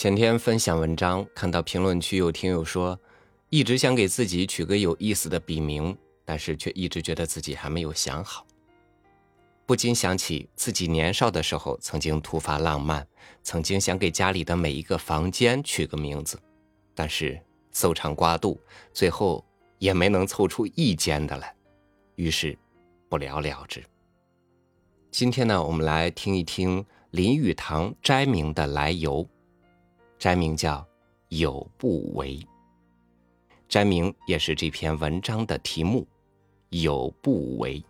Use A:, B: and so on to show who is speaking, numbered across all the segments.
A: 前天分享文章，看到评论区有听友说，一直想给自己取个有意思的笔名，但是却一直觉得自己还没有想好。不禁想起自己年少的时候，曾经突发浪漫，曾经想给家里的每一个房间取个名字，但是搜肠刮肚，最后也没能凑出一间的来，于是不了了之。今天呢，我们来听一听林语堂斋名的来由。斋名叫“有不为”，斋名也是这篇文章的题目“有不为”。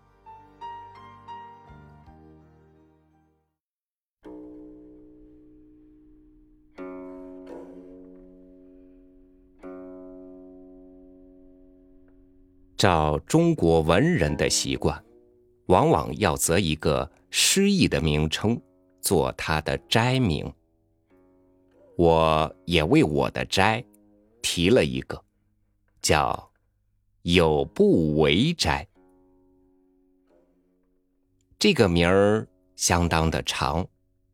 A: 照中国文人的习惯，往往要择一个诗意的名称做他的斋名。我也为我的斋提了一个，叫“有不为斋”。这个名儿相当的长，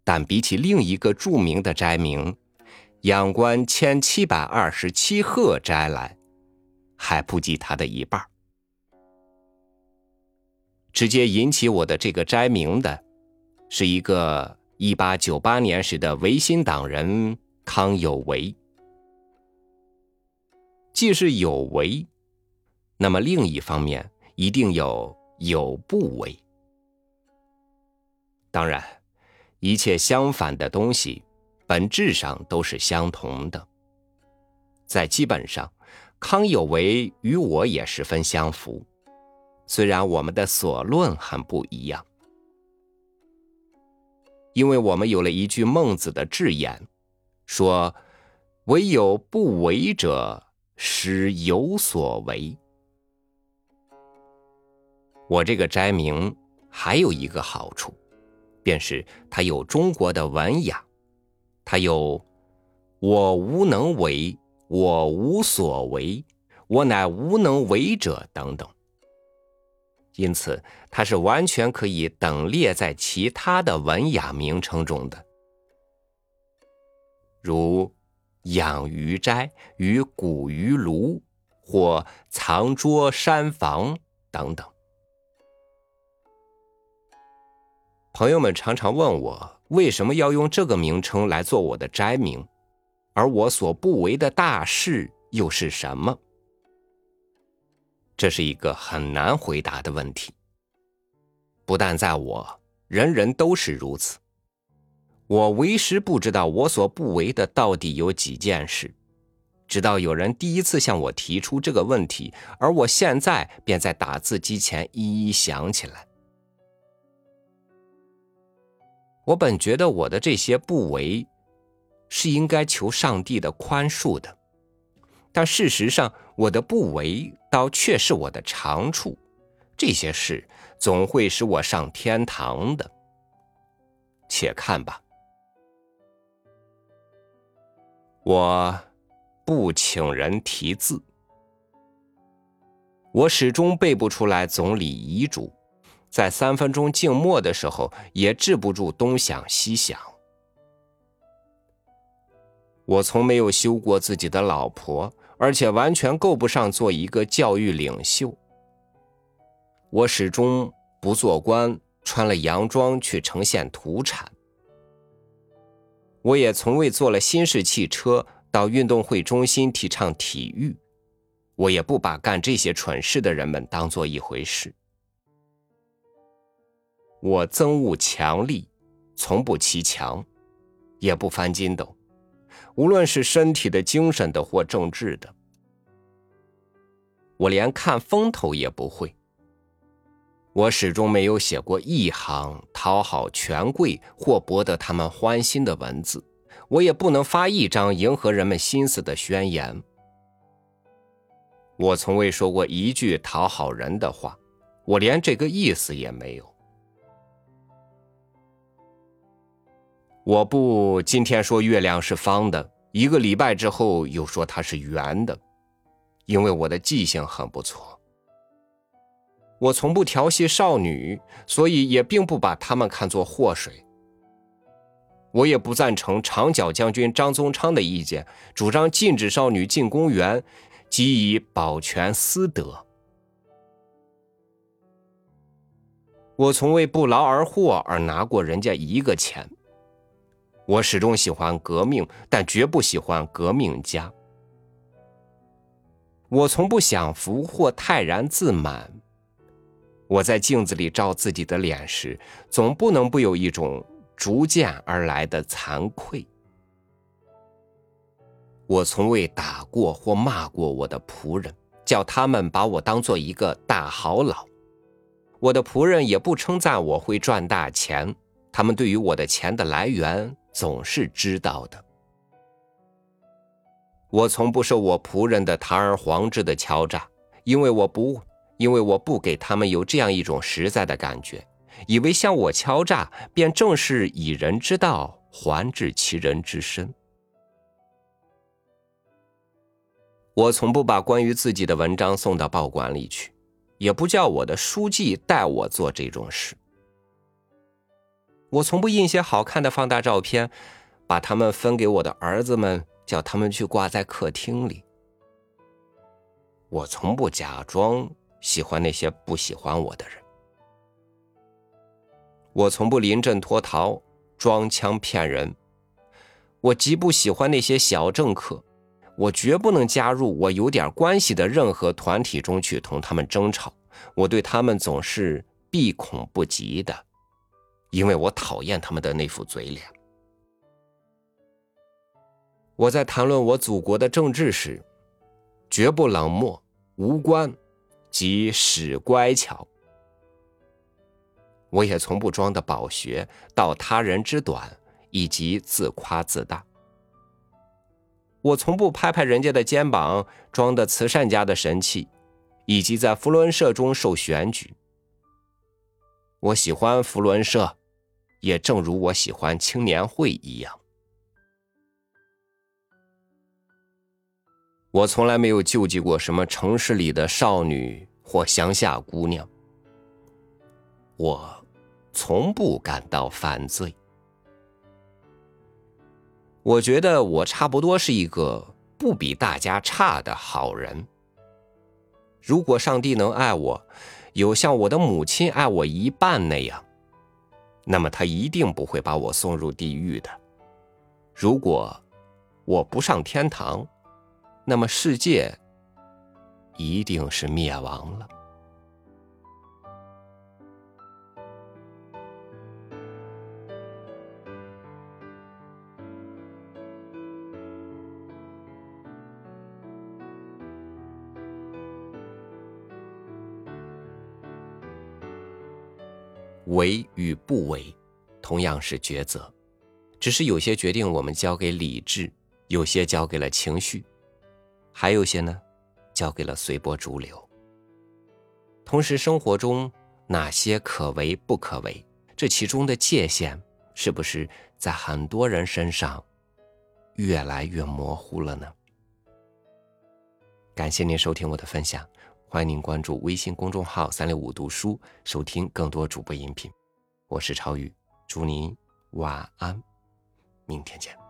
A: 但比起另一个著名的斋名“仰观千七百二十七鹤斋”来，还不及它的一半。直接引起我的这个斋名的，是一个一八九八年时的维新党人。康有为，既是有为，那么另一方面一定有有不为。当然，一切相反的东西，本质上都是相同的。在基本上，康有为与我也十分相符，虽然我们的所论很不一样，因为我们有了一句孟子的智言。说：“唯有不为者，使有所为。”我这个斋名还有一个好处，便是它有中国的文雅，它有“我无能为，我无所为，我乃无能为者”等等，因此它是完全可以等列在其他的文雅名称中的。如养鱼斋与古鱼炉，或藏桌山房等等。朋友们常常问我，为什么要用这个名称来做我的斋名，而我所不为的大事又是什么？这是一个很难回答的问题。不但在我，人人都是如此。我为时不知道我所不为的到底有几件事，直到有人第一次向我提出这个问题，而我现在便在打字机前一一想起来。我本觉得我的这些不为，是应该求上帝的宽恕的，但事实上我的不为倒却是我的长处，这些事总会使我上天堂的。且看吧。我不请人题字，我始终背不出来总理遗嘱，在三分钟静默的时候也止不住东想西想。我从没有休过自己的老婆，而且完全够不上做一个教育领袖。我始终不做官，穿了洋装去呈现土产。我也从未坐了新式汽车到运动会中心提倡体育，我也不把干这些蠢事的人们当做一回事。我憎恶强力，从不骑墙，也不翻筋斗，无论是身体的、精神的或政治的，我连看风头也不会。我始终没有写过一行讨好权贵或博得他们欢心的文字，我也不能发一张迎合人们心思的宣言。我从未说过一句讨好人的话，我连这个意思也没有。我不今天说月亮是方的，一个礼拜之后又说它是圆的，因为我的记性很不错。我从不调戏少女，所以也并不把她们看作祸水。我也不赞成长角将军张宗昌的意见，主张禁止少女进公园，即以保全私德。我从未不劳而获而拿过人家一个钱。我始终喜欢革命，但绝不喜欢革命家。我从不享福或泰然自满。我在镜子里照自己的脸时，总不能不有一种。逐渐而来的惭愧。我从未打过或骂过我的仆人，叫他们把我当做一个大好佬。我的仆人也不称赞我会赚大钱，他们对于我的钱的来源总是知道的。我从不受我仆人的堂而皇之的敲诈，因为我不，因为我不给他们有这样一种实在的感觉。以为向我敲诈，便正是以人之道还治其人之身。我从不把关于自己的文章送到报馆里去，也不叫我的书记带我做这种事。我从不印些好看的放大照片，把它们分给我的儿子们，叫他们去挂在客厅里。我从不假装喜欢那些不喜欢我的人。我从不临阵脱逃，装腔骗人。我极不喜欢那些小政客，我绝不能加入我有点关系的任何团体中去同他们争吵。我对他们总是避恐不及的，因为我讨厌他们的那副嘴脸。我在谈论我祖国的政治时，绝不冷漠无关，即使乖巧。我也从不装的饱学，到他人之短，以及自夸自大。我从不拍拍人家的肩膀，装的慈善家的神气，以及在福伦社中受选举。我喜欢福伦社，也正如我喜欢青年会一样。我从来没有救济过什么城市里的少女或乡下姑娘。我。从不感到犯罪。我觉得我差不多是一个不比大家差的好人。如果上帝能爱我，有像我的母亲爱我一半那样，那么他一定不会把我送入地狱的。如果我不上天堂，那么世界一定是灭亡了。为与不为，同样是抉择，只是有些决定我们交给理智，有些交给了情绪，还有些呢，交给了随波逐流。同时，生活中哪些可为不可为，这其中的界限，是不是在很多人身上越来越模糊了呢？感谢您收听我的分享。欢迎您关注微信公众号“三六五读书”，收听更多主播音频。我是超宇，祝您晚安，明天见。